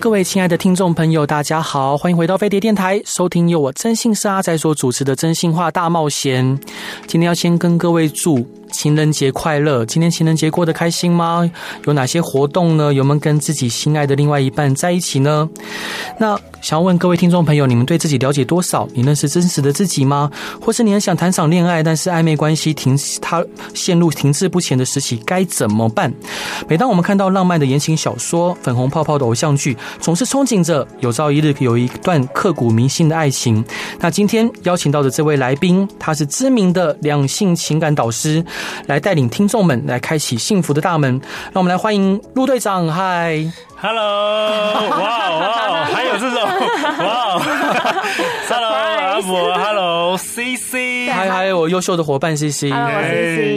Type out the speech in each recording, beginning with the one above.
各位亲爱的听众朋友，大家好，欢迎回到飞碟电台，收听由我真心是阿仔所主持的《真心话大冒险》。今天要先跟各位祝情人节快乐！今天情人节过得开心吗？有哪些活动呢？有没有跟自己心爱的另外一半在一起呢？那想要问各位听众朋友，你们对自己了解多少？你认识真实的自己吗？或是你很想谈场恋爱，但是暧昧关系停，他陷入停滞不前的时期，该怎么办？每当我们看到浪漫的言情小说、粉红泡泡的偶像剧，总是憧憬着有朝一日有一段刻骨铭心的爱情。那今天邀请到的这位来宾，他是知名的两性情感导师。来带领听众们来开启幸福的大门，让我们来欢迎陆队长。嗨。Hello，哇哇，还有这种 哇，Hello 阿博，Hello C C，还还有我优秀的伙伴 C C，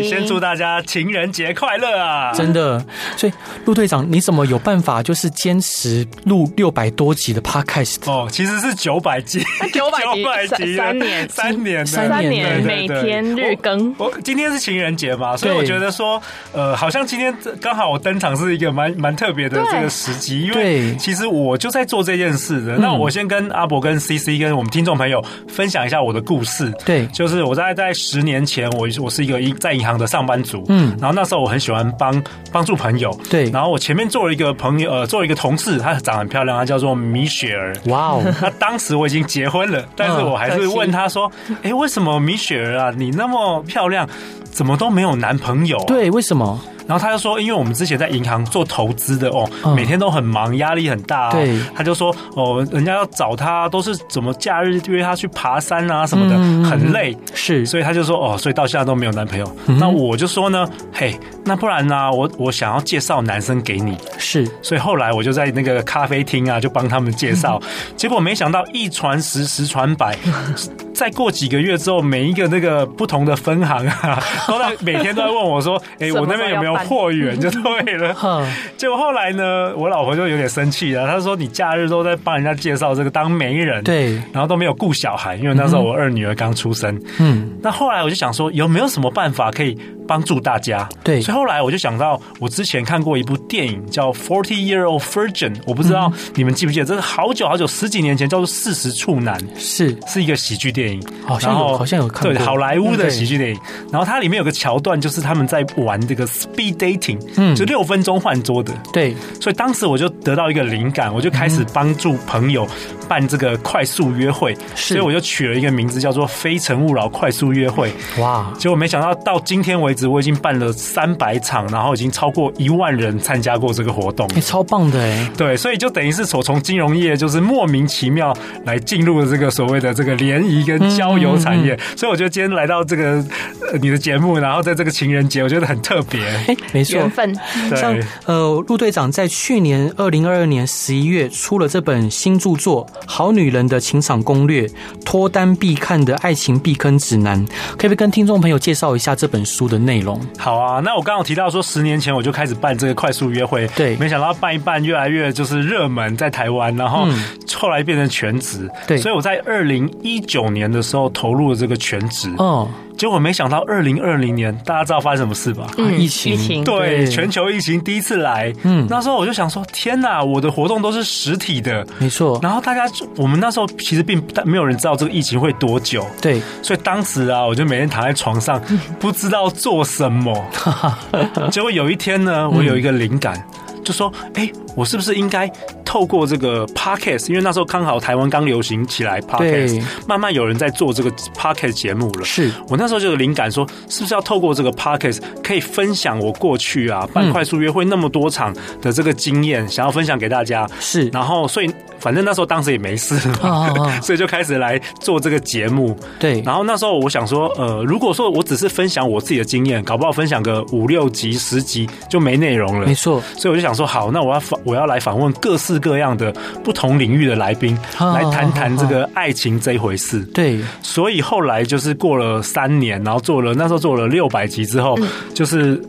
先祝大家情人节快乐啊！真的，所以陆队长，你怎么有办法就是坚持录六百多集的 Podcast？哦，其实是九百集，九百集，三年，三年，三年，每天日更。我今天是情人节嘛，所以我觉得说，呃，好像今天刚好我登场是一个蛮蛮特别的这个时。因为其实我就在做这件事的。那我先跟阿伯、跟 CC、跟我们听众朋友分享一下我的故事。对，就是我在在十年前，我我是一个在银行的上班族。嗯，然后那时候我很喜欢帮帮助朋友。对，然后我前面做了一个朋友，呃，做了一个同事，她长得很漂亮，她叫做米雪儿。哇哦！那当时我已经结婚了，但是我还是问她说：“ 哎，为什么米雪儿啊，你那么漂亮，怎么都没有男朋友？”对，为什么？然后他就说，因为我们之前在银行做投资的哦，每天都很忙，压力很大。对，他就说哦，人家要找他都是怎么假日约他去爬山啊什么的，很累。是，所以他就说哦，所以到现在都没有男朋友。那我就说呢，嘿，那不然呢，我我想要介绍男生给你。是，所以后来我就在那个咖啡厅啊，就帮他们介绍。结果没想到一传十，十传百，再过几个月之后，每一个那个不同的分行啊，都在每天都在问我说，哎，我那边有没有？货源？就对了，结果后来呢，我老婆就有点生气了。她说：“你假日都在帮人家介绍这个当媒人，对，然后都没有顾小孩，因为那时候我二女儿刚出生。”嗯，那后来我就想说，有没有什么办法可以帮助大家？对，所以后来我就想到，我之前看过一部电影叫《Forty Year Old Virgin》，我不知道你们记不记得，这是好久好久十几年前叫做《四十处男》，是。是一个喜剧电影，好像有好像有看过，对，好莱坞的喜剧电影。然后它里面有个桥段，就是他们在玩这个 speed。dating，嗯，就六分钟换桌的，对，所以当时我就得到一个灵感，我就开始帮助朋友办这个快速约会，所以我就取了一个名字叫做“非诚勿扰快速约会”。哇！结果没想到到今天为止，我已经办了三百场，然后已经超过一万人参加过这个活动，超棒的哎！对，所以就等于是我从金融业就是莫名其妙来进入了这个所谓的这个联谊跟交友产业，所以我觉得今天来到这个你的节目，然后在这个情人节，我觉得很特别。没错，缘分。像呃，陆队长在去年二零二二年十一月出了这本新著作《好女人的情场攻略》，脱单必看的爱情避坑指南，可不可以跟听众朋友介绍一下这本书的内容？好啊，那我刚刚提到说，十年前我就开始办这个快速约会，对，没想到办一办越来越就是热门在台湾，然后后来变成全职，对，所以我在二零一九年的时候投入了这个全职，哦。结果没想到，二零二零年大家知道发生什么事吧？嗯，疫情，疫情对，全球疫情第一次来。嗯，那时候我就想说，天哪，我的活动都是实体的，没错。然后大家，我们那时候其实并没有人知道这个疫情会多久。对，所以当时啊，我就每天躺在床上，不知道做什么。结果有一天呢，我有一个灵感。就说，哎、欸，我是不是应该透过这个 podcast？因为那时候刚好台湾刚流行起来 podcast，慢慢有人在做这个 podcast 节目了。是我那时候就有灵感，说是不是要透过这个 podcast 可以分享我过去啊办快速约会那么多场的这个经验，想要分享给大家。是，然后所以。反正那时候当时也没事嘛，所以就开始来做这个节目。对，然后那时候我想说，呃，如果说我只是分享我自己的经验，搞不好分享个五六集、十集就没内容了。没错，所以我就想说，好，那我要访，我要来访问各式式各样的不同领域的来宾来谈谈这个爱情这一回事。对，所以后来就是过了三年，然后做了那时候做了六百集之后，就是。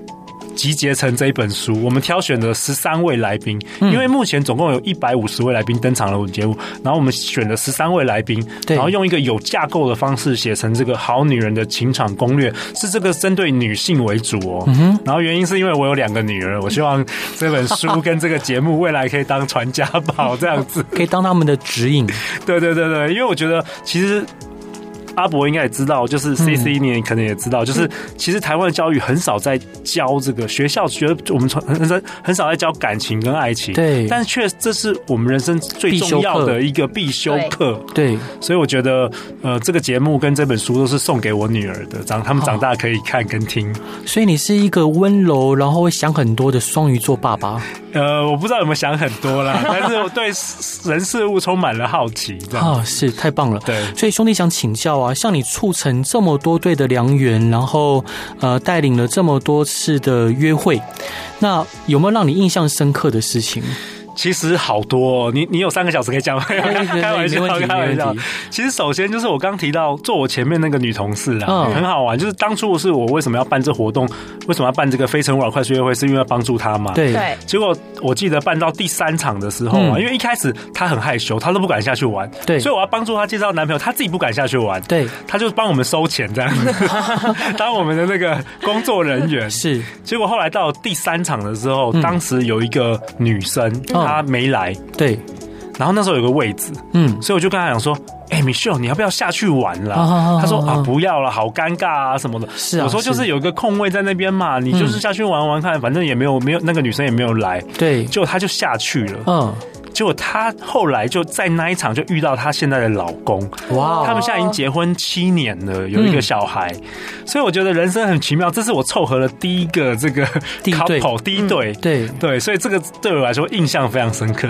集结成这一本书，我们挑选了十三位来宾，因为目前总共有一百五十位来宾登场了我们节目，然后我们选了十三位来宾，然后用一个有架构的方式写成这个好女人的情场攻略，是这个针对女性为主哦。然后原因是因为我有两个女儿，我希望这本书跟这个节目未来可以当传家宝，这样子可以当他们的指引。对对对对，因为我觉得其实。阿伯应该也知道，就是 C C 你可能也知道，就是其实台湾的教育很少在教这个学校，觉得我们从很很很少在教感情跟爱情，对，但是却这是我们人生最重要的一个必修课，对，所以我觉得呃，这个节目跟这本书都是送给我女儿的，长他们长大可以看跟听。所以你是一个温柔，然后会想很多的双鱼座爸爸。呃，我不知道有没有想很多啦，但是我对人事物充满了好奇，这样。啊，是太棒了。对，所以兄弟想请教啊，像你促成这么多对的良缘，然后呃带领了这么多次的约会，那有没有让你印象深刻的事情？其实好多，哦，你你有三个小时可以讲吗？开玩笑，开玩笑。其实首先就是我刚提到坐我前面那个女同事啊，嗯，很好玩。就是当初是我为什么要办这活动，为什么要办这个非诚勿扰快速约会，是因为要帮助她嘛。对。结果我记得办到第三场的时候啊，嗯，因为一开始她很害羞，她都不敢下去玩。对。所以我要帮助她介绍男朋友，她自己不敢下去玩。对。她就帮我们收钱这样子，当我们的那个工作人员。是。结果后来到第三场的时候，嗯，当时有一个女生。嗯他没来，对，然后那时候有个位置，嗯，所以我就跟他讲说，哎、欸，Michelle，你要不要下去玩了？他说啊，不要了，好尴尬啊什么的。是啊，我说就是。有一个空位在那边嘛，你就是下去玩玩看，反正也没有没有那个女生也没有来，对，结果他就下去了，嗯。结果她后来就在那一场就遇到她现在的老公，哇！他们现在已经结婚七年了，有一个小孩，嗯、所以我觉得人生很奇妙。这是我凑合了第一个这个 couple 第一对，对对，所以这个对我来说印象非常深刻。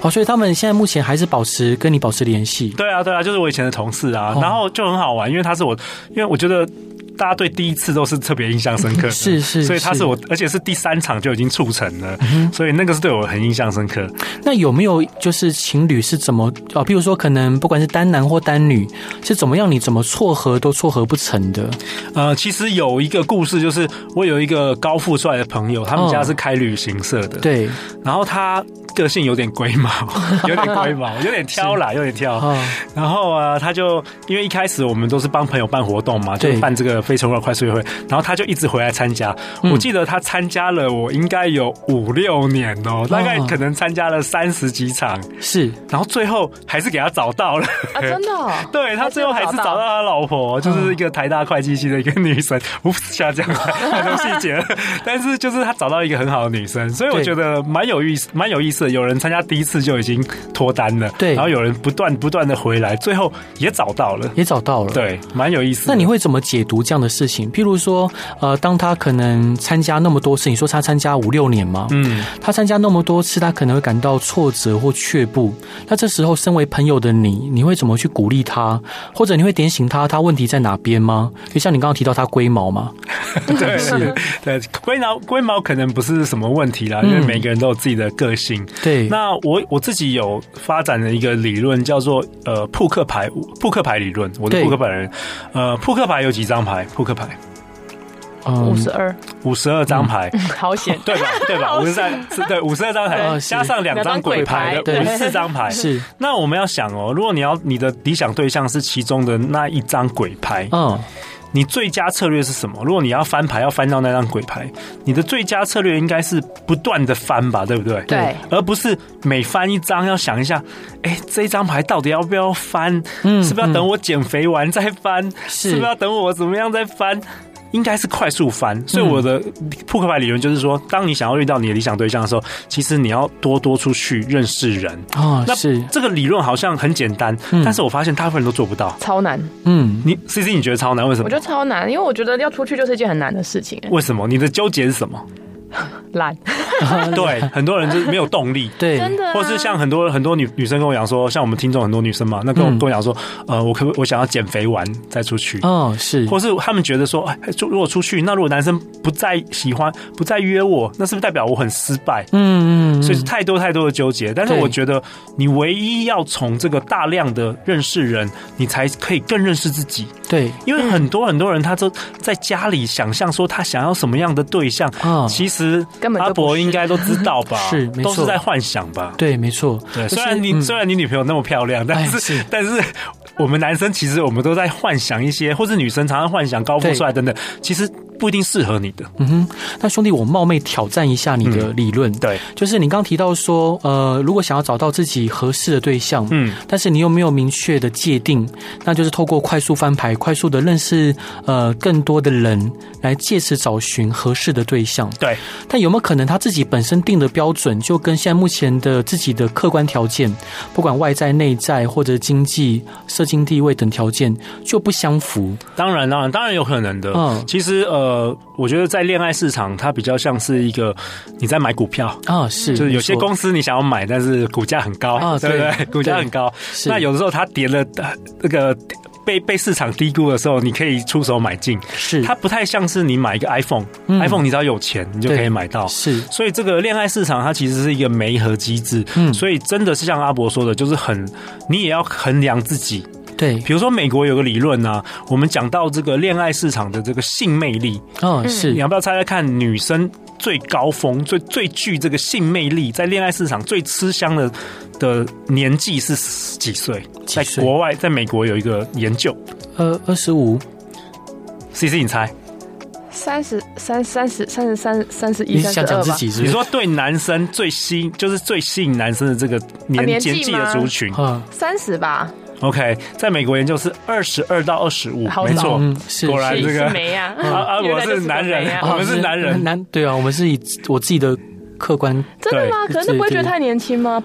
好，所以他们现在目前还是保持跟你保持联系。对啊，对啊，就是我以前的同事啊，然后就很好玩，因为他是我，因为我觉得。大家对第一次都是特别印象深刻的，是是，所以他是我，而且是第三场就已经促成了，所以那个是对我很印象深刻。那有没有就是情侣是怎么啊？比如说可能不管是单男或单女，是怎么样？你怎么撮合都撮合不成的？呃，其实有一个故事，就是我有一个高富帅的朋友，他们家是开旅行社的，对，然后他。个性有点龟毛，有点龟毛，有点挑啦，有点挑。然后啊，他就因为一开始我们都是帮朋友办活动嘛，就办这个非诚勿扰快速约会，然后他就一直回来参加。我记得他参加了，我应该有五六年哦，大概可能参加了三十几场。是，然后最后还是给他找到了 啊！真的？对，他最后还是找到他老婆，就是一个台大会计系的一个女生。我不下降太多细节，但是就是他找到一个很好的女生，所以我觉得蛮有意思，蛮有意思。有人参加第一次就已经脱单了，对，然后有人不断不断的回来，最后也找到了，也找到了，对，蛮有意思。那你会怎么解读这样的事情？譬如说，呃，当他可能参加那么多次，你说他参加五六年吗？嗯，他参加那么多次，他可能会感到挫折或却步。那这时候，身为朋友的你，你会怎么去鼓励他，或者你会点醒他，他问题在哪边吗？就像你刚刚提到他龟毛吗？对，是，对，龟毛龟毛可能不是什么问题啦，因为每个人都有自己的个性。对，那我我自己有发展的一个理论叫做呃扑克牌扑克牌理论。我的扑克牌人，呃，扑克牌有几张牌？扑克牌，五十二，五十二张牌，好险，对吧？对吧？五十三，对，五十二张牌加上两张鬼牌，五十四张牌。是，那我们要想哦，如果你要你的理想对象是其中的那一张鬼牌，嗯。你最佳策略是什么？如果你要翻牌，要翻到那张鬼牌，你的最佳策略应该是不断的翻吧，对不对？对，而不是每翻一张要想一下，哎，这张牌到底要不要翻？嗯，是不是要等我减肥完再翻？是，是不是要等我怎么样再翻？应该是快速翻，所以我的扑克牌理论就是说，当你想要遇到你的理想对象的时候，其实你要多多出去认识人啊。那是这个理论好像很简单，但是我发现大部分人都做不到，超难。嗯，你 C C 你觉得超难？为什么？我觉得超难，因为我觉得要出去就是一件很难的事情。为什么？你的纠结是什么？懒。对，很多人就是没有动力，对，真的，或是像很多很多女女生跟我讲说，像我们听众很多女生嘛，那跟我跟我讲说，呃，我可不我想要减肥完再出去，哦，是，或是他们觉得说，哎，如果出去，那如果男生不再喜欢，不再约我，那是不是代表我很失败？嗯嗯，所以是太多太多的纠结。但是我觉得，你唯一要从这个大量的认识人，你才可以更认识自己。对，因为很多很多人他都在家里想象说他想要什么样的对象啊，其实阿伯应该都知道吧？是，都是在幻想吧？对，没错。对，虽然你虽然你女朋友那么漂亮，但是但是我们男生其实我们都在幻想一些，或是女生常常幻想高富帅等等，其实。不一定适合你的。嗯哼，那兄弟，我冒昧挑战一下你的理论。嗯、对，就是你刚提到说，呃，如果想要找到自己合适的对象，嗯，但是你又没有明确的界定，那就是透过快速翻牌，快速的认识呃更多的人，来借此找寻合适的对象。对，但有没有可能他自己本身定的标准，就跟现在目前的自己的客观条件，不管外在、内在或者经济、社经地位等条件就不相符？当然，当然，当然有可能的。嗯，其实呃。呃，我觉得在恋爱市场，它比较像是一个你在买股票啊，是，就是有些公司你想要买，但是股价很高啊，对不对？股价很高，那有的时候它跌了，那个被被市场低估的时候，你可以出手买进。是，它不太像是你买一个 iPhone，iPhone 你只要有钱，你就可以买到。是，所以这个恋爱市场它其实是一个媒合机制。嗯，所以真的是像阿伯说的，就是很，你也要衡量自己。对，比如说美国有个理论呢、啊，我们讲到这个恋爱市场的这个性魅力，嗯，是，你要不要猜猜看，女生最高峰、最最具这个性魅力，在恋爱市场最吃香的的年纪是几岁？在国外，在美国有一个研究，呃，二十五，CC 你猜？三十三、三十、三十三、三十一、三十二吧。你说对男生最吸，就是最吸引男生的这个年年纪的族群，三十吧。OK，在美国研究是二十二到二十五，没错，果然这个啊。啊，我是男人，我们是男人，男对啊，我们是以我自己的客观，真的吗？可是不会觉得太年轻吗？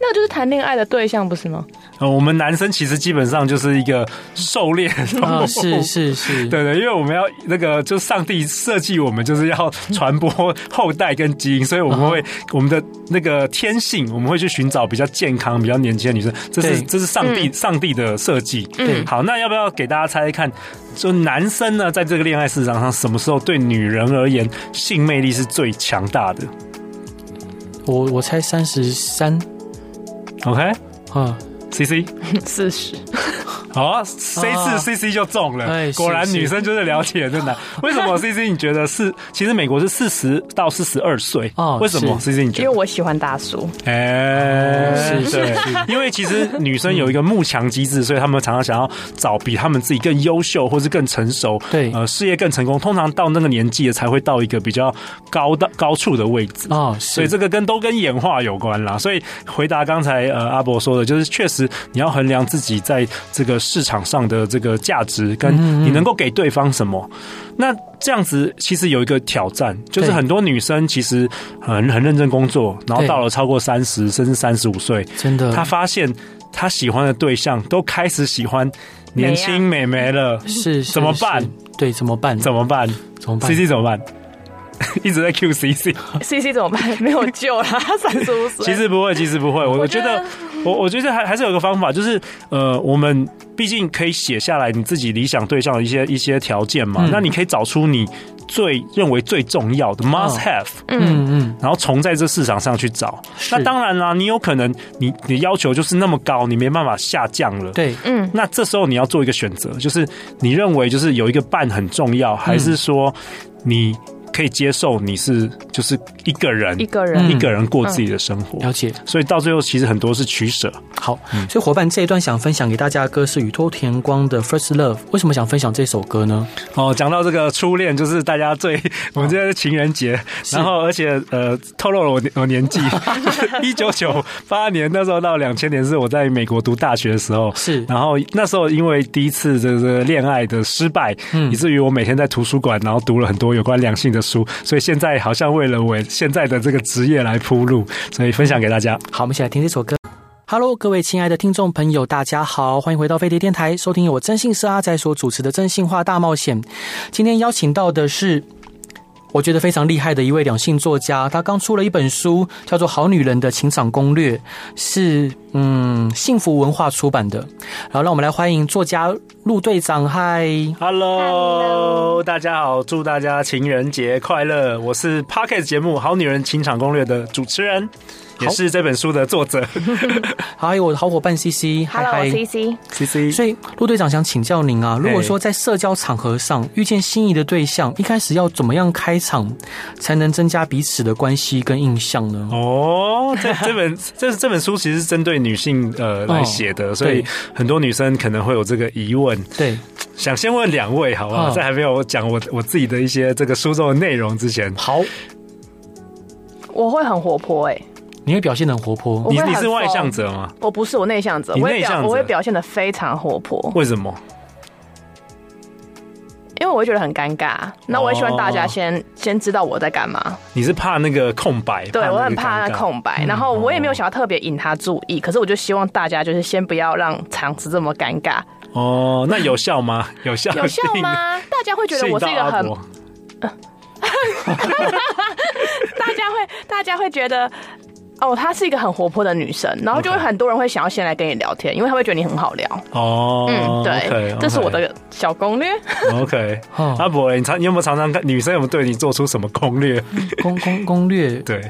那个就是谈恋爱的对象，不是吗？呃，我们男生其实基本上就是一个狩猎，是是是，对对，因为我们要那个，就上帝设计我们就是要传播 后代跟基因，所以我们会我们的那个天性，我们会去寻找比较健康、比较年轻的女生，这是这是上帝上帝的设计。嗯，好，那要不要给大家猜猜看，就男生呢，在这个恋爱市场上，什么时候对女人而言性魅力是最强大的？我我猜三十三，OK，啊。C C 四十，好啊，C 四 C C 就中了。果然女生就是了解，真的。为什么 C C 你觉得是？其实美国是四十到四十二岁哦。为什么 C C 你觉得？因为我喜欢大叔。哎，是对，因为其实女生有一个慕强机制，所以他们常常想要找比他们自己更优秀，或是更成熟，对，呃，事业更成功。通常到那个年纪才会到一个比较高的高处的位置啊。所以这个跟都跟演化有关啦。所以回答刚才呃阿伯说的，就是确实。你要衡量自己在这个市场上的这个价值，跟你能够给对方什么。那这样子其实有一个挑战，就是很多女生其实很很认真工作，然后到了超过三十甚至三十五岁，真的，她发现她喜欢的对象都开始喜欢年轻美眉了，是怎么办？对，怎么办？怎么办？怎么办？C C 怎么办？一直在 Q C C，C C 怎么办？没有救了，三十五岁。其实不会，其实不会。我我觉得，我我觉得还还是有个方法，就是呃，我们毕竟可以写下来你自己理想对象的一些一些条件嘛。那你可以找出你最认为最重要的 must have，嗯嗯，然后从在这市场上去找。那当然啦，你有可能你你要求就是那么高，你没办法下降了。对，嗯。那这时候你要做一个选择，就是你认为就是有一个伴很重要，还是说你？可以接受你是就是一个人，一个人一个人过自己的生活，了解。所以到最后其实很多是取舍。好，所以伙伴这一段想分享给大家的歌是宇多田光的《First Love》。为什么想分享这首歌呢？哦，讲到这个初恋，就是大家最 我们今天是情人节，然后而且呃透露了我我年纪，一九九八年那时候到两千年是我在美国读大学的时候，是。然后那时候因为第一次这个恋爱的失败，嗯，以至于我每天在图书馆，然后读了很多有关两性的。书，所以现在好像为了我现在的这个职业来铺路，所以分享给大家。好，我们一起来听这首歌。Hello，各位亲爱的听众朋友，大家好，欢迎回到飞碟电台，收听由我真姓社阿仔所主持的《征信话大冒险》。今天邀请到的是我觉得非常厉害的一位两性作家，他刚出了一本书，叫做《好女人的情场攻略》，是嗯幸福文化出版的。然后让我们来欢迎作家陆队长，嗨，Hello，大家好，祝大家情人节快乐！我是 Pocket 节目《好女人情场攻略》的主持人。也是这本书的作者，好，还有我的好伙伴 C C，Hello，C C，C C。所以陆队长想请教您啊，如果说在社交场合上遇见心仪的对象，一开始要怎么样开场，才能增加彼此的关系跟印象呢？哦，这 这本这这本书其实是针对女性呃来写的，哦，所以很多女生可能会有这个疑问。对，想先问两位好不好？在还没有讲我我自己的一些这个书中的内容之前，好，我会很活泼哎。你会表现得很活泼，你你是外向者吗？我不是，我内向者。我内向者，我会表现的非常活泼。为什么？因为我会觉得很尴尬。那我也希望大家先、哦、先知道我在干嘛。你是怕那个空白？对，我很怕那空白。然后我也没有想要特别引他注意、嗯，可是我就希望大家就是先不要让场子这么尴尬。哦，那有效吗？有效？有效吗？大家会觉得我是一个很…… 大家会，大家会觉得。哦，她是一个很活泼的女生，然后就会很多人会想要先来跟你聊天，因为她会觉得你很好聊。哦，嗯，对，okay, okay. 这是我的小攻略。OK，阿伯，你常你有没有常常看女生有没有对你做出什么攻略？攻攻攻略？对，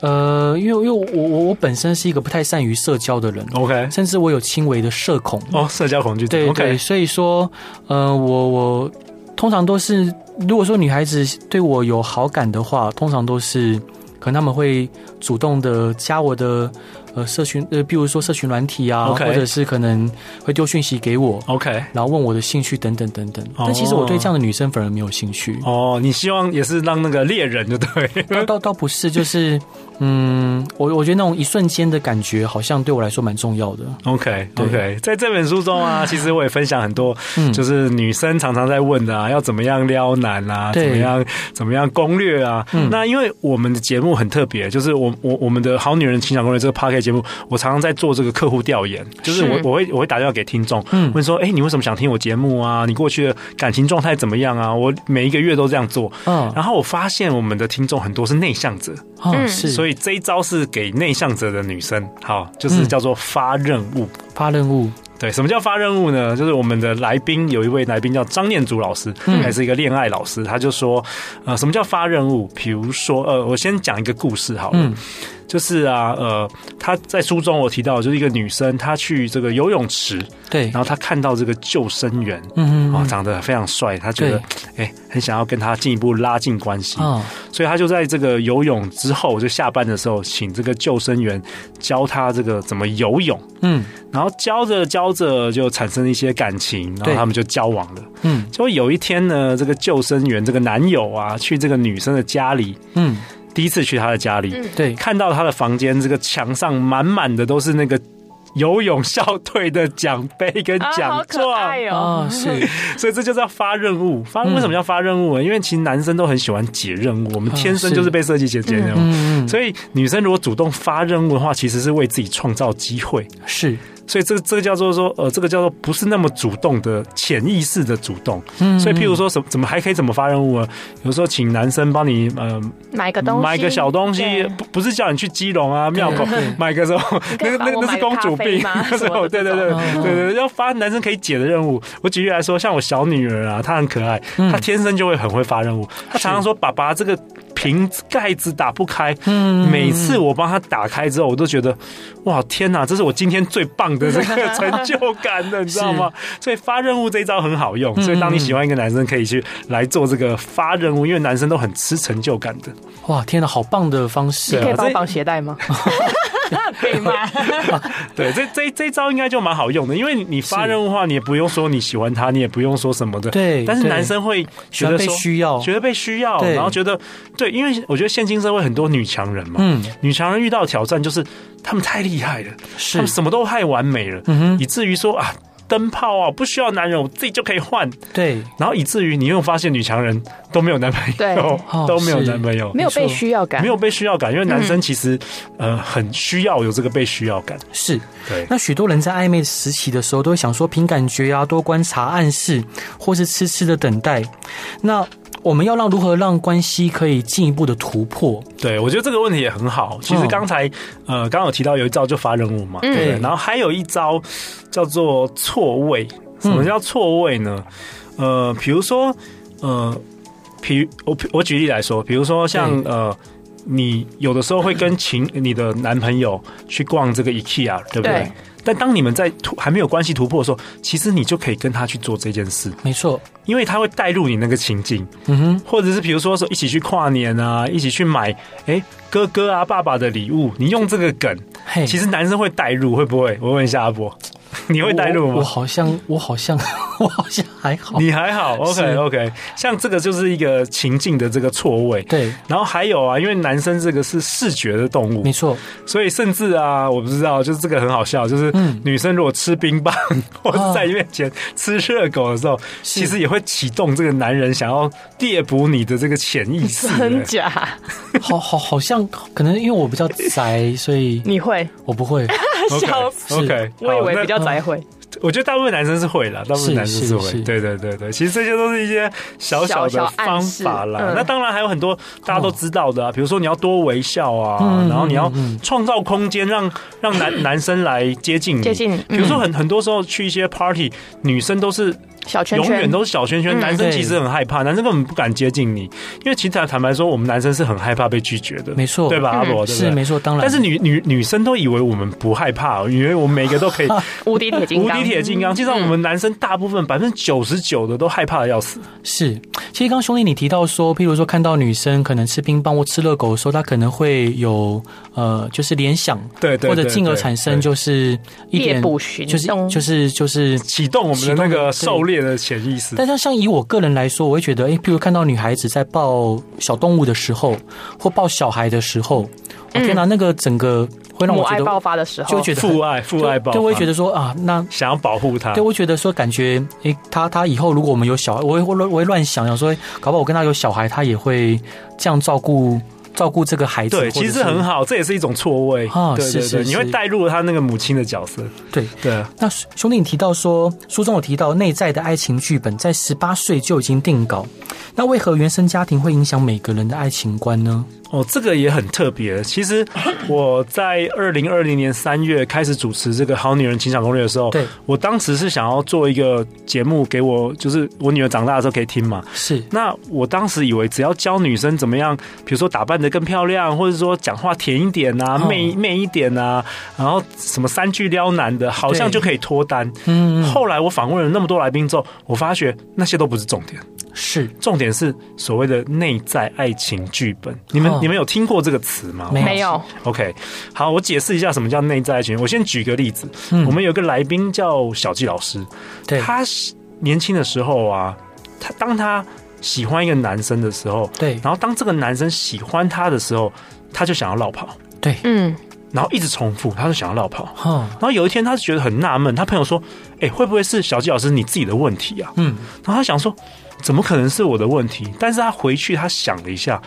呃，因为因为我我我本身是一个不太善于社交的人，OK，甚至我有轻微的社恐。哦，社交恐惧症。对对.所以说，呃，我我通常都是，如果说女孩子对我有好感的话，通常都是。可能他们会主动的加我的。呃，社群呃，比如说社群软体啊，okay. 或者是可能会丢讯息给我，OK，然后问我的兴趣等等等等。Oh. 但其实我对这样的女生反而没有兴趣。哦、oh,，你希望也是让那个猎人，就对？倒倒倒不是，就是 嗯，我我觉得那种一瞬间的感觉，好像对我来说蛮重要的。OK，OK. 在这本书中啊，其实我也分享很多，就是女生常常在问的啊，要怎么样撩男啊，怎么样怎么样攻略啊、嗯。那因为我们的节目很特别，就是我我我们的好女人情感攻略这个 Podcast 节目，我常常在做这个客户调研，就是我我会我会打电话给听众，问说，哎、欸，你为什么想听我节目啊？你过去的感情状态怎么样啊？我每一个月都这样做，嗯，然后我发现我们的听众很多是内向者，嗯，是，所以这一招是给内向者的女生，好，就是叫做发任务，发任务。对，什么叫发任务呢？就是我们的来宾有一位来宾叫张念祖老师，嗯，还是一个恋爱老师，他就说，呃，什么叫发任务？比如说，呃，我先讲一个故事好了，嗯，就是啊，呃，他在书中我提到，就是一个女生，她去这个游泳池，对，然后她看到这个救生员，嗯嗯，啊，长得非常帅，她觉得，哎，很想要跟他进一步拉近关系，哦，所以她就在这个游泳之后，就下班的时候，请这个救生员教她这个怎么游泳，嗯，然后教着教。着就产生一些感情，然后他们就交往了。嗯，就有一天呢，这个救生员这个男友啊，去这个女生的家里，嗯，第一次去他的家里，对，看到他的房间，这个墙上满满的都是那个游泳校队的奖杯跟奖状。哦，是，所以这就是要发任务。发为什么要发任务？呢？因为其实男生都很喜欢解任务，我们天生就是被设计解解任务，所以女生如果主动发任务的话，其实是为自己创造机会，是。所以这个这个叫做说，呃，这个叫做不是那么主动的潜意识的主动。嗯，所以譬如说，什么怎么还可以怎么发任务啊？有时候请男生帮你，呃，买个东西，买个小东西，不不是叫你去基隆啊庙口 买个什么，那个那个那是公主病，那时候对对对对对对，要发男生可以解的任务。我举例来说，像我小女儿啊，她很可爱，她天生就会很会发任务。她常常说：“爸爸，这个。”瓶盖子打不开，嗯，每次我帮他打开之后，我都觉得，哇，天哪，这是我今天最棒的这个成就感的，你知道吗？所以发任务这一招很好用。所以当你喜欢一个男生，可以去来做这个发任务，因为男生都很吃成就感的。哇，天哪，好棒的方式！你可以帮我绑鞋带吗？可以吗？对，这这这一招应该就蛮好用的，因为你发任务的话，你也不用说你喜欢他，你也不用说什么的。对，但是男生会觉得被需要，觉得被需要，然后觉得对，因为我觉得现今社会很多女强人嘛，嗯，女强人遇到挑战就是他们太厉害了，是，他们什么都太完美了，嗯哼，以至于说啊。灯泡啊，不需要男人，我自己就可以换。对，然后以至于你有发现女强人都没有男朋友，对，都没有男朋友，没有被需要感，没有被需要感，因为男生其实、嗯、呃很需要有这个被需要感。是，对。那许多人在暧昧时期的时候，都会想说凭感觉啊，多观察、暗示，或是痴痴的等待。那我们要让如何让关系可以进一步的突破？对，我觉得这个问题也很好。其实刚才、嗯、呃，刚刚有提到有一招就发任务嘛，嗯、对。然后还有一招叫做错位。什么叫错位呢？嗯、呃，比如说呃，比我我举例来说，比如说像呃，你有的时候会跟情你的男朋友去逛这个 IKEA，对不对？对但当你们在突还没有关系突破的时候，其实你就可以跟他去做这件事。没错，因为他会带入你那个情境。嗯哼，或者是比如说说一起去跨年啊，一起去买哎哥哥啊爸爸的礼物，你用这个梗，嘿其实男生会带入，会不会？我问一下阿波。你会带入吗？我，好像，我好像，我好像还好。你还好，OK OK。像这个就是一个情境的这个错位。对。然后还有啊，因为男生这个是视觉的动物，没错。所以甚至啊，我不知道，就是这个很好笑，就是女生如果吃冰棒，嗯、或者在你面前吃热狗的时候，是其实也会启动这个男人想要猎捕你的这个潜意识。真假？好好好像可能因为我比较宅，所以你会，我不会。笑死，OK，我以为比较宅会。我觉得大部分男生是会啦，大部分男生是会。对对对对，其实这些都是一些小小的方法啦。那当然还有很多大家都知道的啊，比如说你要多微笑啊，然后你要创造空间让让男 男生来接近你。接近你。比如说很很多时候去一些 party，女生都是。小圈圈，永远都是小圈圈。男生其实很害怕，男生根本不敢接近你，因为其实坦白说，我们男生是很害怕被拒绝的，没错，对吧？阿罗是没错，当然。但是女女女生都以为我们不害怕，以为我们每个都可以 无敌铁金刚，无敌铁金刚。其实我们男生大部分百分之九十九的都害怕的要死。是，其实刚刚兄弟你提到说，譬如说看到女生可能吃冰棒或吃热狗的时候，她可能会有呃，就是联想，对对，或者进而产生就是一点，就是就是就是启动我们的那个狩猎的潜意识。但像像以我个人来说，我会觉得，哎，譬如看到女孩子在抱小动物的时候，或抱小孩的时候，我天哪，那个整个会让我觉得爆发的时候，就会觉得父爱父爱爆发，我会觉得说啊，那想要保护他，对，我会觉得说感觉，哎，他他以后如果我们有小孩，我会我会乱想想说，搞不好我跟他有小孩，他也会这样照顾。照顾这个孩子，对，其实很好，这也是一种错位啊。对对对，你会带入了他那个母亲的角色。对对。那兄弟，你提到说，书中有提到内在的爱情剧本在十八岁就已经定稿，那为何原生家庭会影响每个人的爱情观呢？哦，这个也很特别。其实 我在二零二零年三月开始主持这个《好女人情场攻略》的时候，对，我当时是想要做一个节目给我，就是我女儿长大的时候可以听嘛。是。那我当时以为只要教女生怎么样，比如说打扮得更漂亮，或者说讲话甜一点啊，媚媚一点啊，然后什么三句撩男的，好像就可以脱单。嗯。后来我访问了那么多来宾之后，我发觉那些都不是重点。是。重点是所谓的内在爱情剧本。你们。你们有听过这个词吗？没有。OK，好，我解释一下什么叫内在爱情。我先举个例子，嗯、我们有个来宾叫小纪老师，对他年轻的时候啊，他当他喜欢一个男生的时候，对，然后当这个男生喜欢他的时候，他就想要落跑，对，嗯，然后一直重复，他就想要落跑，嗯，然后有一天他就觉得很纳闷，他朋友说：“哎、欸，会不会是小纪老师你自己的问题啊？”嗯，然后他想说：“怎么可能是我的问题？”但是他回去他想了一下。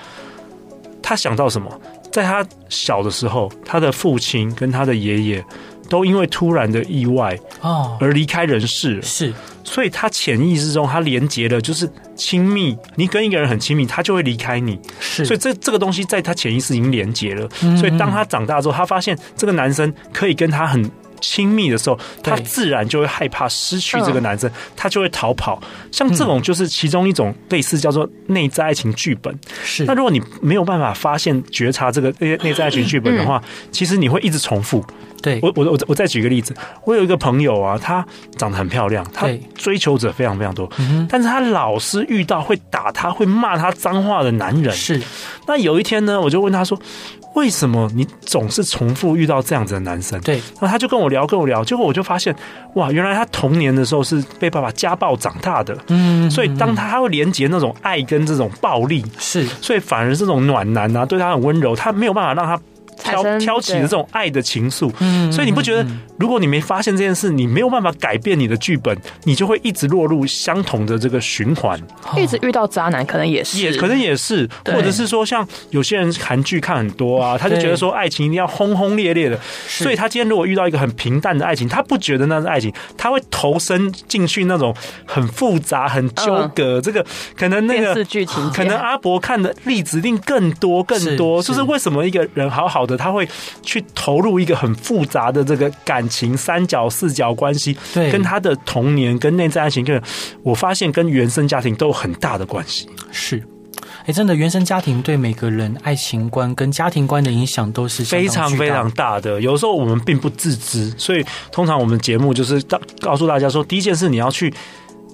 他想到什么？在他小的时候，他的父亲跟他的爷爷都因为突然的意外哦而离开人世了。是，所以他潜意识中他连接了，就是亲密。你跟一个人很亲密，他就会离开你。是，所以这这个东西在他潜意识已经连接了。所以当他长大之后，他发现这个男生可以跟他很。亲密的时候，他自然就会害怕失去这个男生，他就会逃跑。像这种就是其中一种类似叫做内在爱情剧本。是，那如果你没有办法发现觉察这个内内在爱情剧本的话，其实你会一直重复。对，我我我我再举个例子，我有一个朋友啊，她长得很漂亮，她追求者非常非常多，但是她老是遇到会打她、会骂她脏话的男人。是，那有一天呢，我就问她说。为什么你总是重复遇到这样子的男生？对，然后他就跟我聊，跟我聊，结果我就发现，哇，原来他童年的时候是被爸爸家暴长大的。嗯，所以当他他会连接那种爱跟这种暴力，是，所以反而这种暖男啊，对他很温柔，他没有办法让他挑挑起的这种爱的情愫。嗯，所以你不觉得，如果你没发现这件事，你没有办法改变你的剧本，你就会一直落入相同的这个循环，一直遇到渣男，可能也是，也可能也是，或者是说，像有些人韩剧看很多啊，他就觉得说爱情一定要轰轰烈烈的，所以他今天如果遇到一个很平淡的爱情，他不觉得那是爱情，他会投身进去那种很复杂、很纠葛，这个可能那个剧情可能阿伯看的例子一定更多更多，就是为什么一个人好好的他会去投入一个很复杂的这个感情三角四角关系，对，跟他的童年跟内在爱情，跟我发现跟原生家庭都有很大的关系。是，哎，真的，原生家庭对每个人爱情观跟家庭观的影响都是非常非常大的。有时候我们并不自知，所以通常我们节目就是告告诉大家说，第一件事你要去。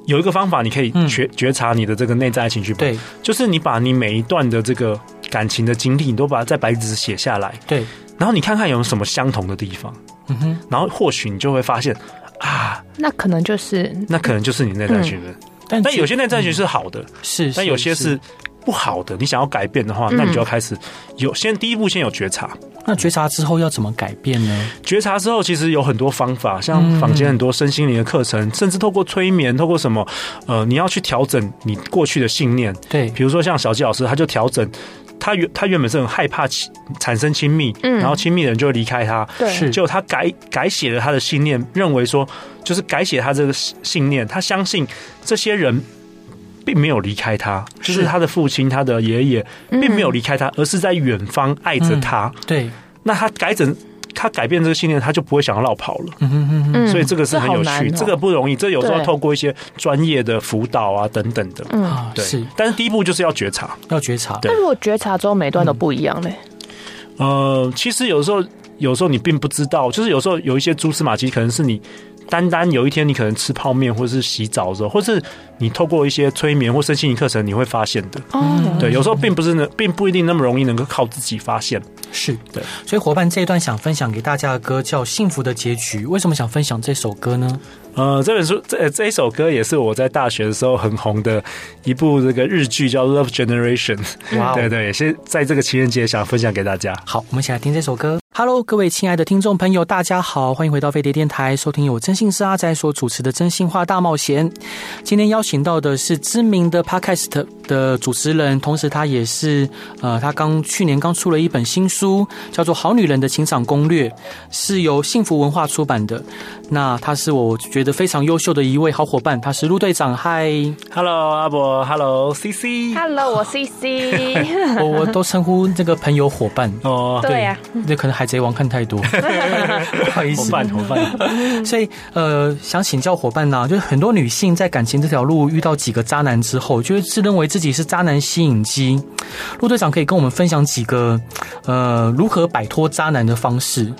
有一个方法，你可以觉觉察你的这个内在情绪。对，就是你把你每一段的这个感情的经历，你都把它在白纸写下来。对，然后你看看有什么相同的地方。嗯哼，然后或许你就会发现啊，那可能就是那可能就是你内在情绪。但但有些内在情绪是好的，是，但有些是不好的。你想要改变的话，那你就要开始有先第一步，先有觉察。那觉察之后要怎么改变呢？觉察之后，其实有很多方法，像坊间很多身心灵的课程，嗯、甚至透过催眠，透过什么，呃，你要去调整你过去的信念。对，比如说像小纪老师，他就调整，他原他原本是很害怕产生亲密，嗯，然后亲密的人就会离开他，对，是，就他改改写了他的信念，认为说，就是改写他这个信念，他相信这些人。并没有离开他，就是他的父亲、他的爷爷，并没有离开他，而是在远方爱着他。对，那他改整，他改变这个信念，他就不会想要绕跑了。嗯嗯嗯，所以这个是很有趣，这个不容易，这有时候透过一些专业的辅导啊等等的。嗯，对。是，但是第一步就是要觉察，要觉察。那如果觉察之后每段都不一样呢？呃，其实有时候，有时候你并不知道，就是有时候有一些蛛丝马迹，可能是你。单单有一天，你可能吃泡面，或者是洗澡的时候，或是你透过一些催眠或身心灵课程，你会发现的。哦，对，有时候并不是呢，并不一定那么容易能够靠自己发现。是对，所以伙伴这一段想分享给大家的歌叫《幸福的结局》。为什么想分享这首歌呢？呃，这本书这这一首歌也是我在大学的时候很红的一部这个日剧，叫《Love Generation》。哇，对对，也是在这个情人节想分享给大家。好，我们一起来听这首歌。Hello，各位亲爱的听众朋友，大家好，欢迎回到飞碟电台，收听由真心是阿仔所主持的《真心话大冒险》。今天邀请到的是知名的 Podcast 的主持人，同时他也是呃，他刚去年刚出了一本新书，叫做《好女人的情场攻略》，是由幸福文化出版的。那他是我觉得非常优秀的一位好伙伴，他是陆队长。嗨，Hello，阿伯，Hello，CC，Hello，我 CC，我我都称呼这个朋友伙伴哦，对呀，那可能海贼王看太多，不好意思，伙伴伙伴。所以呃，想请教伙伴呢、啊，就是很多女性在感情这条路遇到几个渣男之后，就是自认为自己是渣男吸引机。陆队长可以跟我们分享几个呃如何摆脱渣男的方式。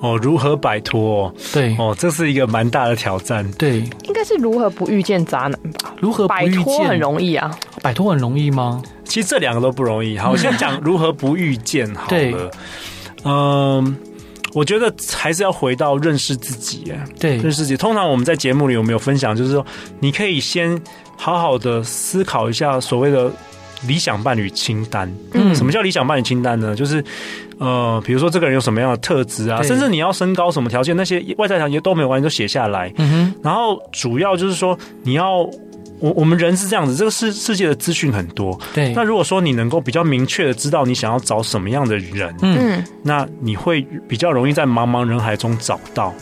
哦，如何摆脱？对，哦，这是一个蛮大的挑战。对，应该是如何不遇见渣男吧？如何摆脱很容易啊？摆脱很容易吗？其实这两个都不容易。好，我先讲 如何不遇见好了。对，嗯，我觉得还是要回到认识自己。对，认识自己。通常我们在节目里有没有分享？就是说，你可以先好好的思考一下所谓的理想伴侣清单。嗯，什么叫理想伴侣清单呢？就是。呃，比如说这个人有什么样的特质啊，甚至你要身高什么条件，那些外在条件都没有关系，都写下来。嗯哼。然后主要就是说，你要我我们人是这样子，这个世世界的资讯很多。对。那如果说你能够比较明确的知道你想要找什么样的人，嗯，那你会比较容易在茫茫人海中找到。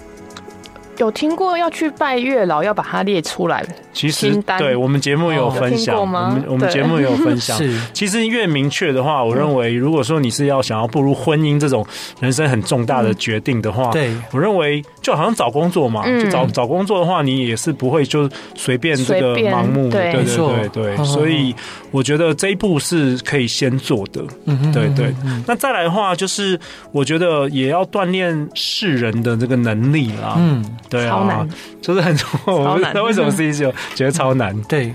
有听过要去拜月老，要把它列出来。其实，对我们节目有分享，我们我们节目有分享。是，其实越明确的话，我认为，如果说你是要想要步入婚姻这种人生很重大的决定的话，对，我认为就好像找工作嘛，就找找工作的话，你也是不会就随便这个盲目，对对对对。所以我觉得这一步是可以先做的。嗯，对对。那再来的话，就是我觉得也要锻炼世人的这个能力啦。嗯。对啊，就是很重要。我不知道为什么 C C 觉得超难。对，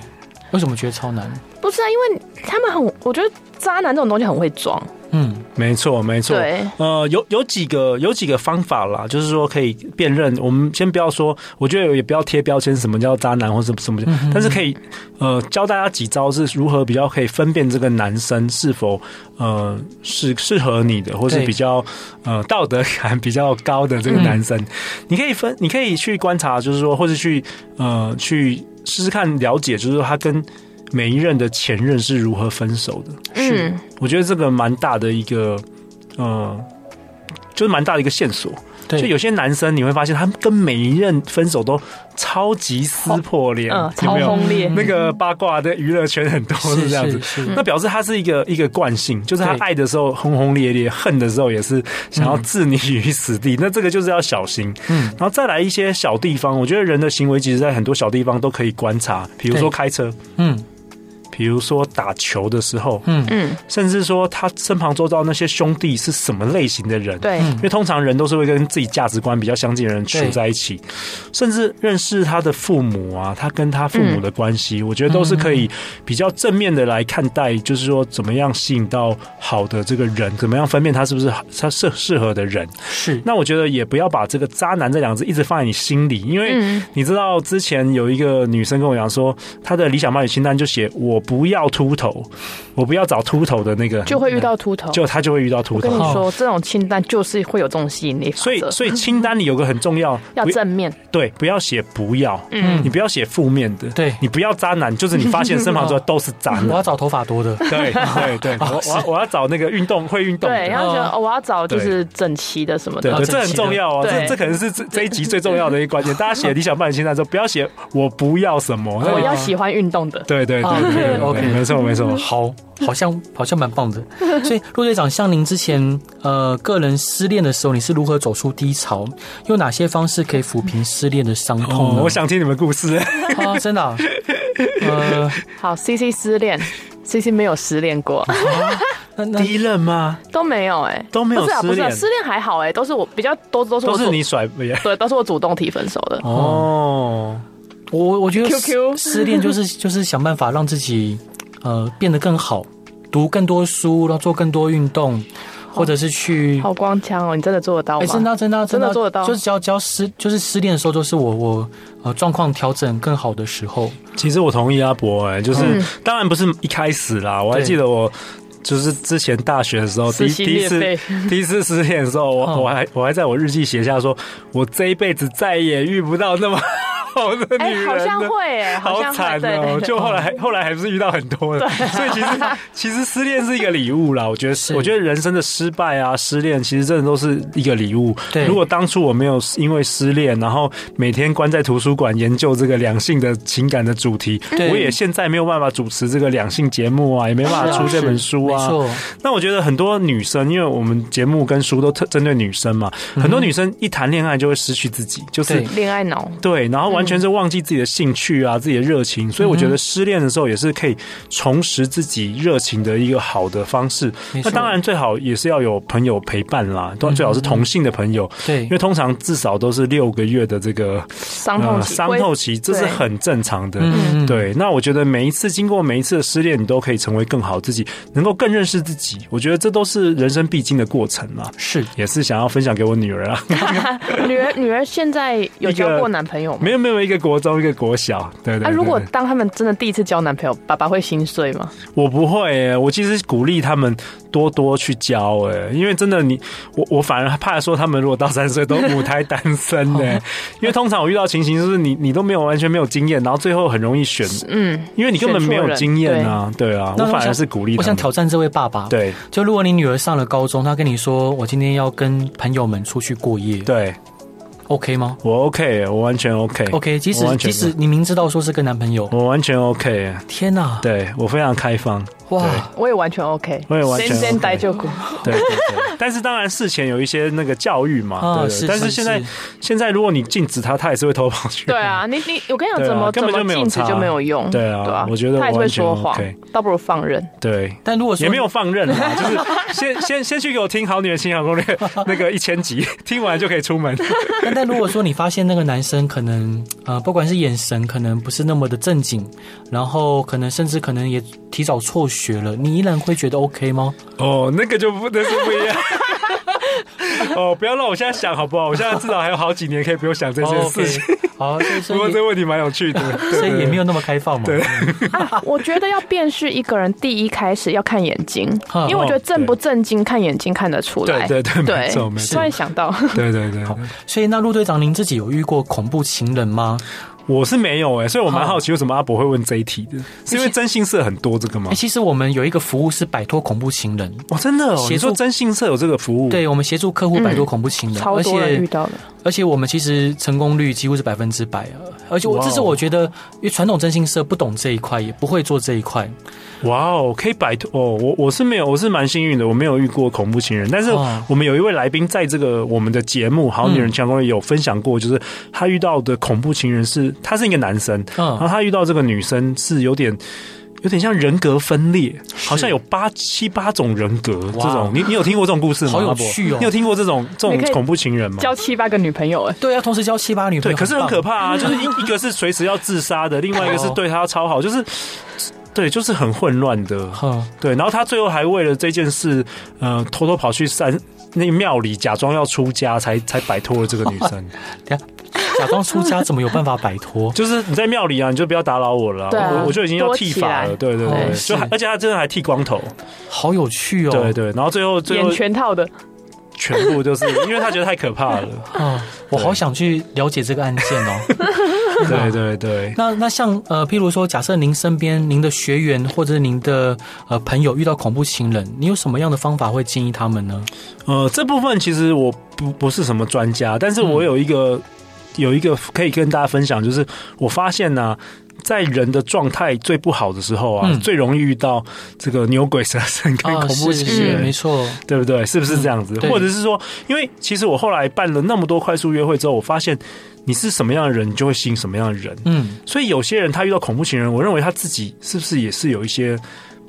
为什么觉得超难？不是啊，因为他们很，我觉得渣男这种东西很会装。嗯，没错，没错。对，呃，有有几个有几个方法啦，就是说可以辨认。我们先不要说，我觉得也不要贴标签，什么叫渣男或什么什么，嗯、但是可以呃教大家几招是如何比较可以分辨这个男生是否呃是适合你的，或是比较呃道德感比较高的这个男生。嗯、你可以分，你可以去观察，就是说，或者去呃去试试看了解，就是说他跟。每一任的前任是如何分手的？嗯，我觉得这个蛮大的一个，呃，就是蛮大的一个线索。对，就有些男生你会发现，他们跟每一任分手都超级撕破脸，嗯，超轰烈。那个八卦的娱乐圈很多是这样子，那表示他是一个一个惯性，就是他爱的时候轰轰烈烈，恨的时候也是想要置你于死地。那这个就是要小心。嗯，然后再来一些小地方，我觉得人的行为其实在很多小地方都可以观察，比如说开车，嗯。比如说打球的时候，嗯。嗯，甚至说他身旁周遭那些兄弟是什么类型的人，对，因为通常人都是会跟自己价值观比较相近的人处在一起，甚至认识他的父母啊，他跟他父母的关系，我觉得都是可以比较正面的来看待，就是说怎么样吸引到好的这个人，怎么样分辨他是不是他适适合的人。是，那我觉得也不要把这个渣男这两个字一直放在你心里，因为你知道之前有一个女生跟我讲说，她的理想伴侣清单就写我。不要秃头，我不要找秃头的那个，就会遇到秃头，就他就会遇到秃头。我跟你说，这种清单就是会有这种吸引力。所以，所以清单里有个很重要，要正面，对，不要写不要，嗯，你不要写负面的，对，你不要渣男，就是你发现身旁之后都是渣男。我要找头发多的，对 对对，我我我要找那个运动会运动，对，然后就我要找就是整齐的什么的，对，这很重要哦，这这可能是这这一集最重要的一个关键。大家写理想伴侣清单的时候，不要写我不要什么，我要喜欢运动的，对对对对，OK，没错没错。好，好像好像蛮棒的。所以陆队长，像您之前呃个人失恋的时候，你是如何走出低潮？用哪些方式可以抚平失恋的伤痛呢？哦，我想听你们故事啊，真的啊。呃，好，CC 失恋，CC 没有失恋过。第一任吗？都没有哎，都没有失恋。不是失恋还好哎，都是我比较多都是都是你甩不对，都是我主动提分手的。哦，我我觉得 QQ 失恋就是 就是想办法让自己。呃，变得更好，读更多书，然后做更多运动，或者是去。好光枪哦！你真的做得到吗？哎，真的，真的，真的做得到。就是只要只要失，就是失恋的时候，都是我我呃状况调整更好的时候。其实我同意阿伯哎，就是当然不是一开始啦，我还记得我就是之前大学的时候，第第一次第一次失恋的时候，我我还我还在我日记写下说，我这一辈子再也遇不到那么。好的女人，好像会哎，好惨哦！就后来后来还是遇到很多的，所以其实其实失恋是一个礼物啦。我觉得是，我觉得人生的失败啊、失恋，其实真的都是一个礼物。对，如果当初我没有因为失恋，然后每天关在图书馆研究这个两性的情感的主题，我也现在没有办法主持这个两性节目啊，也没办法出这本书啊。那我觉得很多女生，因为我们节目跟书都特针对女生嘛，很多女生一谈恋爱就会失去自己，就是恋爱脑。对，然后完全是忘记自己的兴趣啊，自己的热情，所以我觉得失恋的时候也是可以重拾自己热情的一个好的方式。那当然最好也是要有朋友陪伴啦，都最好是同性的朋友。对，因为通常至少都是六个月的这个伤痛期，伤痛期这是很正常的。对，那我觉得每一次经过每一次的失恋，你都可以成为更好自己，能够更认识自己。我觉得这都是人生必经的过程啊。是，也是想要分享给我女儿啊。女儿，女儿现在有交过男朋友吗？没有，没有一个国中。一个国小，对对，对。那、啊、如果当他们真的第一次交男朋友，爸爸会心碎吗？我不会、欸，我其实鼓励他们多多去交，哎，因为真的你，我我反而怕说他们如果到三十岁都母胎单身呢、欸，因为通常我遇到情形就是你你都没有完全没有经验，然后最后很容易选，嗯，因为你根本没有经验啊，对，对啊，我反而是鼓励。我想挑战这位爸爸，对，就如果你女儿上了高中，她跟你说我今天要跟朋友们出去过夜，对。OK 吗？我 OK，我完全 OK。OK，即使即使你明知道说是跟男朋友，我完全 OK。天哪，对我非常开放。哇，我也完全 OK，我也完全先待就过。对对对，但是当然事前有一些那个教育嘛，对。但是现在现在如果你禁止他，他也是会偷跑去。对啊，你你我跟你讲，怎么怎么禁止就没有用。对啊，我觉得他也会说谎，倒不如放任。对，但如果说也没有放任啊，就是先先先去给我听《好女人情感攻略》那个一千集，听完就可以出门。但但如果说你发现那个男生可能呃，不管是眼神可能不是那么的正经，然后可能甚至可能也。提早辍学了，你依然会觉得 OK 吗？哦，那个就不那是不一样。哦，不要让我现在想好不好？我现在至少还有好几年可以不用想这件事情。好，不过这个问题蛮有趣的，所以也没有那么开放嘛。对，我觉得要辨识一个人，第一开始要看眼睛，因为我觉得正不正经看眼睛看得出来。对对对，没错没错。突然想到，对对对。好，所以那陆队长，您自己有遇过恐怖情人吗？我是没有哎、欸，所以我蛮好。奇为什么阿伯会问这一题的，是因为征信社很多这个吗？其实我们有一个服务是摆脱恐怖情人。哦，真的，哦协助征信社有这个服务，对，我们协助客户摆脱恐怖情人，超多人遇到的，而且我们其实成功率几乎是百分之百啊，而且我这是我觉得，因为传统征信社不懂这一块，也不会做这一块。哇哦，可以摆脱哦！我我是没有，我是蛮幸运的，我没有遇过恐怖情人。但是我们有一位来宾在这个我们的节目《好女人强攻略》有分享过，就是他遇到的恐怖情人是，他是一个男生，然后他遇到这个女生是有点有点像人格分裂，好像有八七八种人格这种。你你有听过这种故事吗？好有趣哦！你有听过这种这种恐怖情人吗？交七八个女朋友哎，对啊，同时交七八女朋友，对，可是很可怕啊！就是一一个是随时要自杀的，另外一个是对他超好，就是。对，就是很混乱的。对，然后他最后还为了这件事，呃，偷偷跑去山那个庙里，假装要出家，才才摆脱了这个女生。等下，假装出家怎么有办法摆脱？就是你在庙里啊，你就不要打扰我了，啊，我我就已经要剃发了。对对对，就而且他真的还剃光头，好有趣哦。对对，然后最后最后演全套的。全部就是 因为他觉得太可怕了。嗯，我好想去了解这个案件哦。对对对。那那像呃，譬如说，假设您身边您的学员或者您的呃朋友遇到恐怖情人，你有什么样的方法会建议他们呢？呃，这部分其实我不不是什么专家，但是我有一个、嗯、有一个可以跟大家分享，就是我发现呢、啊。在人的状态最不好的时候啊，嗯、最容易遇到这个牛鬼蛇神跟恐怖情人，啊、没错，对不对？是不是这样子？嗯、或者是说，因为其实我后来办了那么多快速约会之后，我发现你是什么样的人，你就会吸引什么样的人。嗯，所以有些人他遇到恐怖情人，我认为他自己是不是也是有一些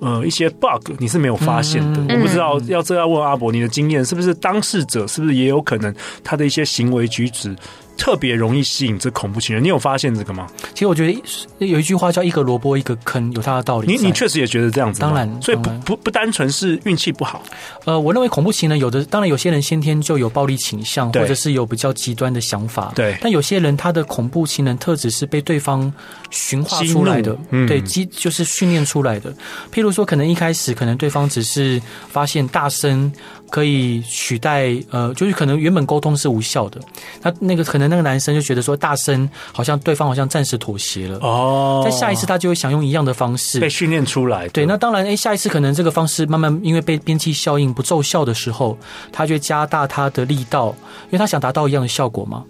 呃一些 bug，你是没有发现的。嗯、我不知道要这要问阿伯，你的经验是不是当事者是不是也有可能他的一些行为举止。特别容易吸引这恐怖情人，你有发现这个吗？其实我觉得有一句话叫“一个萝卜一个坑”，有它的道理。你你确实也觉得这样子？当然，所以不不不单纯是运气不好。呃，我认为恐怖情人有的，当然有些人先天就有暴力倾向，或者是有比较极端的想法。对，但有些人他的恐怖情人特质是被对方驯化出来的，嗯、对，基就是训练出来的。譬如说，可能一开始可能对方只是发现大声。可以取代呃，就是可能原本沟通是无效的，那那个可能那个男生就觉得说大声，好像对方好像暂时妥协了哦，在下一次他就会想用一样的方式被训练出来。对，那当然，哎，下一次可能这个方式慢慢因为被边际效应不奏效的时候，他就会加大他的力道，因为他想达到一样的效果嘛。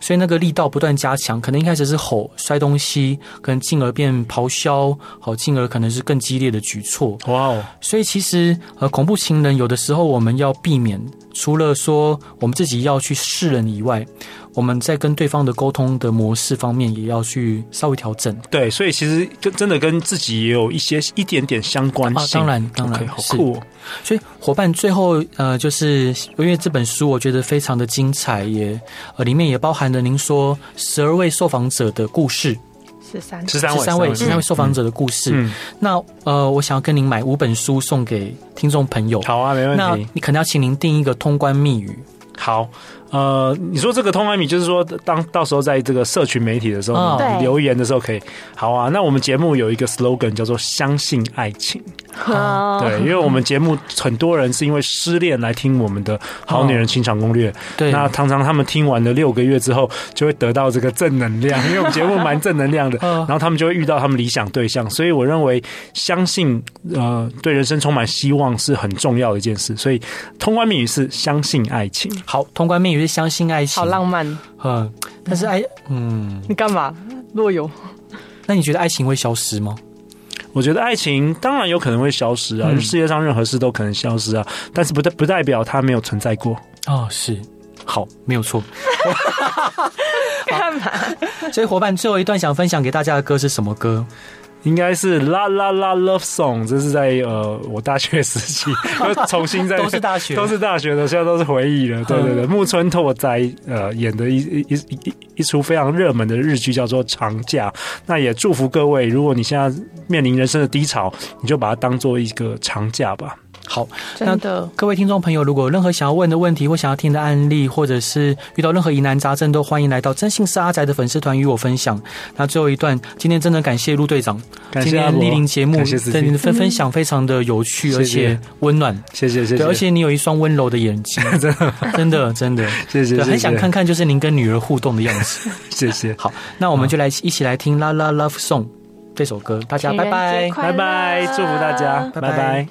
所以那个力道不断加强，可能一开始是吼、摔东西，可能进而变咆哮，好，进而可能是更激烈的举措。哇哦！所以其实呃，恐怖情人有的时候我们要避免，除了说我们自己要去示人以外。我们在跟对方的沟通的模式方面，也要去稍微调整。对，所以其实跟真的跟自己也有一些一点点相关性。啊，当然，当然，okay, 好酷哦。所以伙伴最后呃，就是因为这本书我觉得非常的精彩，也呃里面也包含了您说十二位受访者的故事，十三十三十三位十三位受访者的故事。嗯。那呃，我想要跟您买五本书送给听众朋友。好啊，没问题。那你可能要请您定一个通关密语。好。呃，你说这个通关密，就是说，当到时候在这个社群媒体的时候，哦、留言的时候可以。好啊，那我们节目有一个 slogan 叫做“相信爱情”。哦、对，因为我们节目很多人是因为失恋来听我们的《好女人情场攻略》哦。对，那常常他们听完了六个月之后，就会得到这个正能量，因为我们节目蛮正能量的。哦、然后他们就会遇到他们理想对象，所以我认为相信呃，对人生充满希望是很重要的一件事。所以通关密语是“相信爱情”。好，通关密语。觉得相信爱情，好浪漫。嗯，但是爱，嗯，你干嘛？若有，那你觉得爱情会消失吗？我觉得爱情当然有可能会消失啊，嗯、世界上任何事都可能消失啊，但是不代不代表它没有存在过。哦，是，好，没有错。干嘛？所以伙伴最后一段想分享给大家的歌是什么歌？应该是啦啦啦 Love Song，这是在呃我大学时期 又重新在都是大学都是大学的，现在都是回忆了。对对对，木村拓哉呃演的一一一一一出非常热门的日剧叫做《长假》，那也祝福各位，如果你现在面临人生的低潮，你就把它当做一个长假吧。好，那各位听众朋友，如果有任何想要问的问题或想要听的案例，或者是遇到任何疑难杂症，都欢迎来到真心是阿宅的粉丝团与我分享。那最后一段，今天真的感谢陆队长，感谢今天莅临节目，对您的分分享非常的有趣，而且温暖。谢谢谢谢，而且你有一双温柔的眼睛，真的。真的真的，谢谢，很想看看就是您跟女儿互动的样子。谢谢。好，那我们就来一起来听《啦啦 Love Song》这首歌，大家拜拜，拜拜，祝福大家，拜拜。